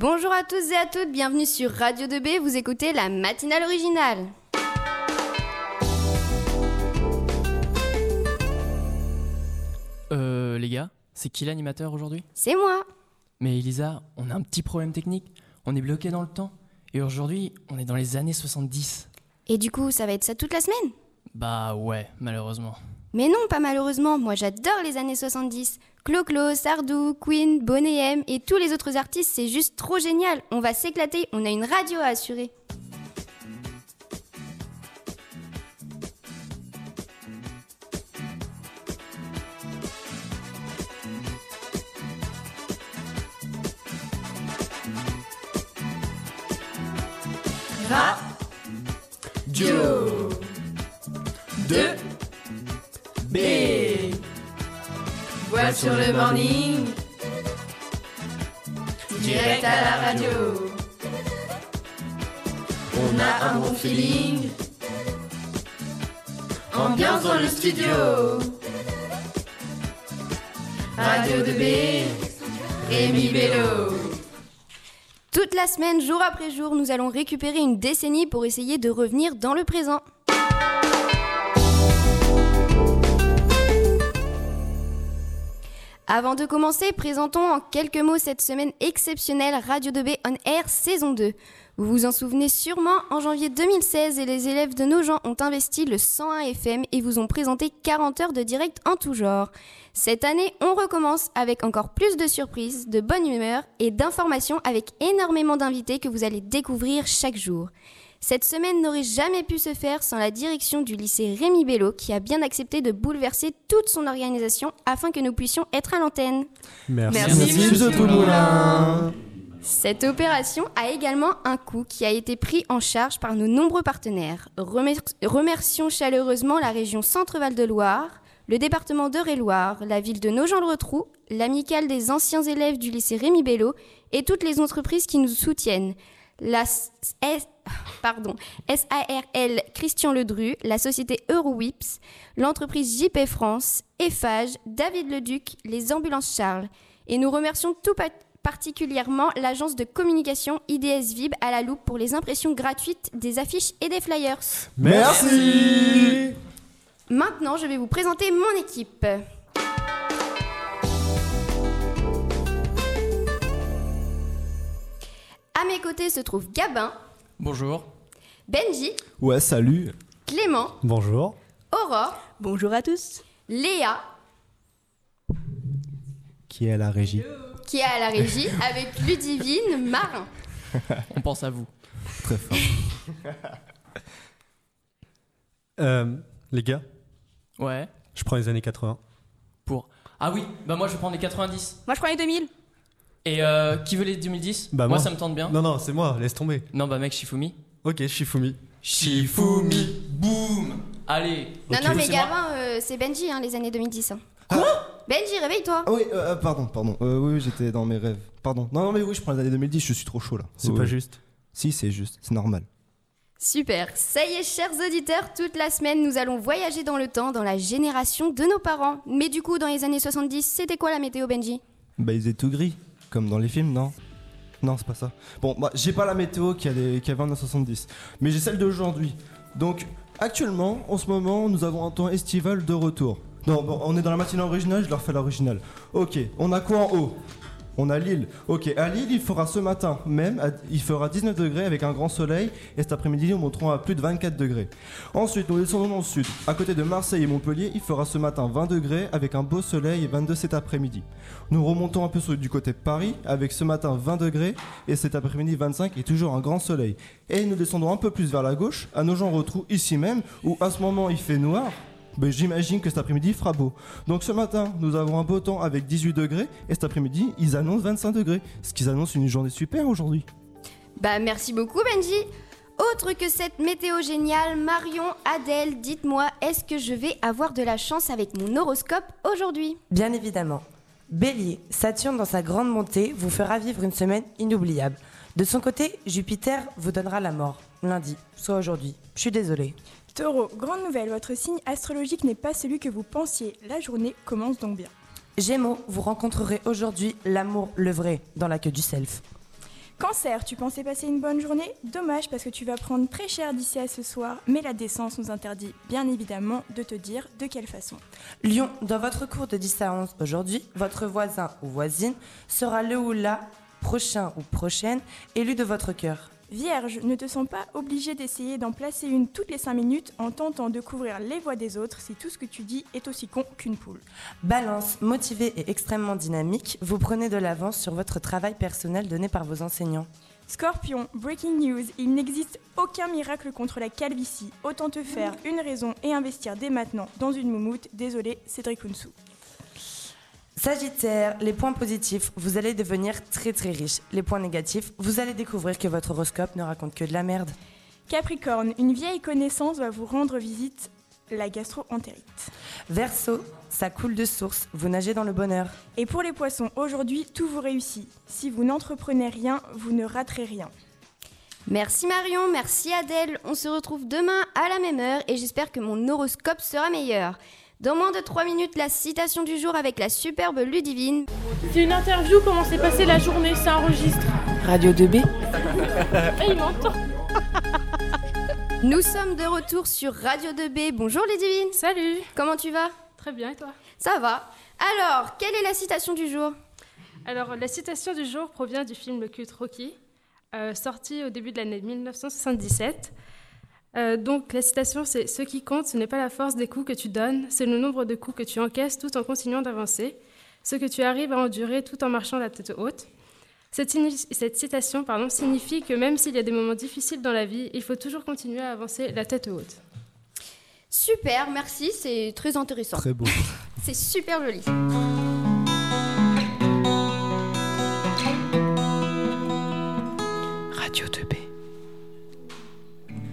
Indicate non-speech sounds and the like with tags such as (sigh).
Bonjour à tous et à toutes, bienvenue sur Radio 2B, vous écoutez la matinale originale. Euh, les gars, c'est qui l'animateur aujourd'hui? C'est moi. Mais Elisa, on a un petit problème technique. On est bloqué dans le temps. Et aujourd'hui, on est dans les années 70. Et du coup, ça va être ça toute la semaine? Bah ouais, malheureusement. Mais non, pas malheureusement, moi j'adore les années 70. Clo-Clo, Sardou, Queen, Bonnet M et tous les autres artistes, c'est juste trop génial. On va s'éclater, on a une radio à assurer. Joe B. Voiture le morning. Direct à la radio. On a un bon feeling. Ambiance dans le studio. Radio 2B Rémi Bello. Toute la semaine, jour après jour, nous allons récupérer une décennie pour essayer de revenir dans le présent. Avant de commencer, présentons en quelques mots cette semaine exceptionnelle Radio 2B On Air saison 2. Vous vous en souvenez sûrement, en janvier 2016, et les élèves de nos gens ont investi le 101 FM et vous ont présenté 40 heures de direct en tout genre. Cette année, on recommence avec encore plus de surprises, de bonne humeur et d'informations avec énormément d'invités que vous allez découvrir chaque jour. Cette semaine n'aurait jamais pu se faire sans la direction du lycée Rémi Bello qui a bien accepté de bouleverser toute son organisation afin que nous puissions être à l'antenne. Merci, Merci, monsieur Moulin. Cette opération a également un coût qui a été pris en charge par nos nombreux partenaires. Remer- remercions chaleureusement la région Centre-Val de Loire, le département d'Eure-et-Loire, la ville de Nogent-le-Rotrou, l'amicale des anciens élèves du lycée Rémi Bello et toutes les entreprises qui nous soutiennent. La S- S- pardon, SARL Christian Ledru, la société Eurowips, l'entreprise JP France, Eiffage, David Leduc, les ambulances Charles. Et nous remercions tout pa- particulièrement l'agence de communication IDS Vib à la loupe pour les impressions gratuites des affiches et des flyers. Merci. Maintenant, je vais vous présenter mon équipe. À mes côtés se trouvent Gabin, Bonjour. Benji, Ouais, salut. Clément, Bonjour. Aurore, Bonjour à tous. Léa, Qui est à la régie qui est à la régie, (laughs) avec Ludivine, Marin. On pense à vous. Très fort. (laughs) Euh, les gars, Ouais. je prends les années 80. Pour. Ah oui, bah moi je vais prendre les 90. Moi je prends les 2000. Et euh, qui veut les 2010 Bah, moi, moi. ça me tente bien. Non, non, c'est moi, laisse tomber. Non, bah mec, Shifumi. Ok, Shifumi. Shifumi, boum Allez Non, Ok. non, mais. Gabin, euh, c'est Benji, hein, les années 2010. hein. Benji, réveille-toi. Ah oui, euh, pardon, pardon. Euh, oui, j'étais dans mes rêves. Pardon. Non, non, mais oui, je prends les années 2010, je suis trop chaud là. C'est Oui, pas juste. Si, c'est juste, c'est normal. Super. Ça y est, chers auditeurs, toute la semaine, nous allons voyager dans le temps, dans la génération de nos parents. Mais du coup, dans les années 70, c'était quoi la météo, Benji? Bah, ils étaient tout gris, comme dans les films, non? Non, c'est pas ça. Bon, bah, j'ai pas la météo y avait en 1970, mais j'ai celle d'aujourd'hui. Donc, actuellement, en ce moment, nous avons un temps estival de retour. Non, bon, on est dans la matinée originale, je leur fais l'original. Ok, on a quoi en haut? On a Lille. Ok, à Lille, il fera ce matin même, il fera 19 degrés avec un grand soleil, et cet après-midi, nous monterons à plus de 24 degrés. Ensuite, nous descendons dans le sud. À côté de Marseille et Montpellier, il fera ce matin 20 degrés avec un beau soleil et 22 cet après-midi. Nous remontons un peu sur- du côté de Paris avec ce matin 20 degrés et cet après-midi 25 et toujours un grand soleil. Et nous descendons un peu plus vers la gauche, à nos gens retrouvent ici même, où à ce moment il fait noir. Ben, J'imagine que cet après-midi il fera beau. Donc ce matin, nous avons un beau temps avec 18 degrés et cet après-midi, ils annoncent 25 degrés. Ce qu'ils annoncent une journée super aujourd'hui. Bah, merci beaucoup, Benji. Autre que cette météo géniale, Marion, Adèle, dites-moi, est-ce que je vais avoir de la chance avec mon horoscope aujourd'hui? Bien évidemment. Bélier, Saturne dans sa grande montée vous fera vivre une semaine inoubliable. De son côté, Jupiter vous donnera la mort. Lundi, soit aujourd'hui. Je suis désolée. Taureau, grande nouvelle, votre signe astrologique n'est pas celui que vous pensiez. La journée commence donc bien. Gémeaux, vous rencontrerez aujourd'hui l'amour, le vrai, dans la queue du self. Cancer, tu pensais passer une bonne journée? Dommage parce que tu vas prendre très cher d'ici à ce soir, mais la décence nous interdit bien évidemment de te dire de quelle façon. Lion, dans votre cours de 10 à 11 aujourd'hui, votre voisin ou voisine sera le ou la prochain ou prochaine élu de votre cœur. Vierge, ne te sens pas obligé d'essayer d'en placer une toutes les 5 minutes en tentant de couvrir les voix des autres si tout ce que tu dis est aussi con qu'une poule. Balance, motivé et extrêmement dynamique, vous prenez de l'avance sur votre travail personnel donné par vos enseignants. Scorpion, breaking news, il n'existe aucun miracle contre la calvitie. Autant te faire une raison et investir dès maintenant dans une moumoute. Désolé, Cédric Ounsou. Sagittaire, les points positifs, vous allez devenir très très riche. Les points négatifs, vous allez découvrir que votre horoscope ne raconte que de la merde. Capricorne, une vieille connaissance va vous rendre visite, la gastro-entérite. Verseau, ça coule de source, vous nagez dans le bonheur. Et pour les poissons, aujourd'hui, tout vous réussit. Si vous n'entreprenez rien, vous ne raterez rien. Merci Marion, merci Adèle. On se retrouve demain à la même heure et j'espère que mon horoscope sera meilleur. Dans moins de 3 minutes, la citation du jour avec la superbe Ludivine. C'est une interview, comment s'est passée la journée, ça enregistre. Radio 2B (laughs) Eh, il m'entend. (laughs) Nous sommes de retour sur Radio 2B. Bonjour Ludivine. Salut. Comment tu vas? Très bien, et toi? Ça va. Alors, quelle est la citation du jour? Alors, la citation du jour provient du film Le culte Rocky, euh, sorti au début de l'année 1977. Euh, donc, la citation, c'est Ce qui compte, ce n'est pas la force des coups que tu donnes, c'est le nombre de coups que tu encaisses tout en continuant d'avancer, ce que tu arrives à endurer tout en marchant la tête haute. Cette, cette citation pardon, signifie que même s'il y a des moments difficiles dans la vie, il faut toujours continuer à avancer la tête haute. Super, merci, c'est très intéressant. Très beau. (laughs) C'est super joli.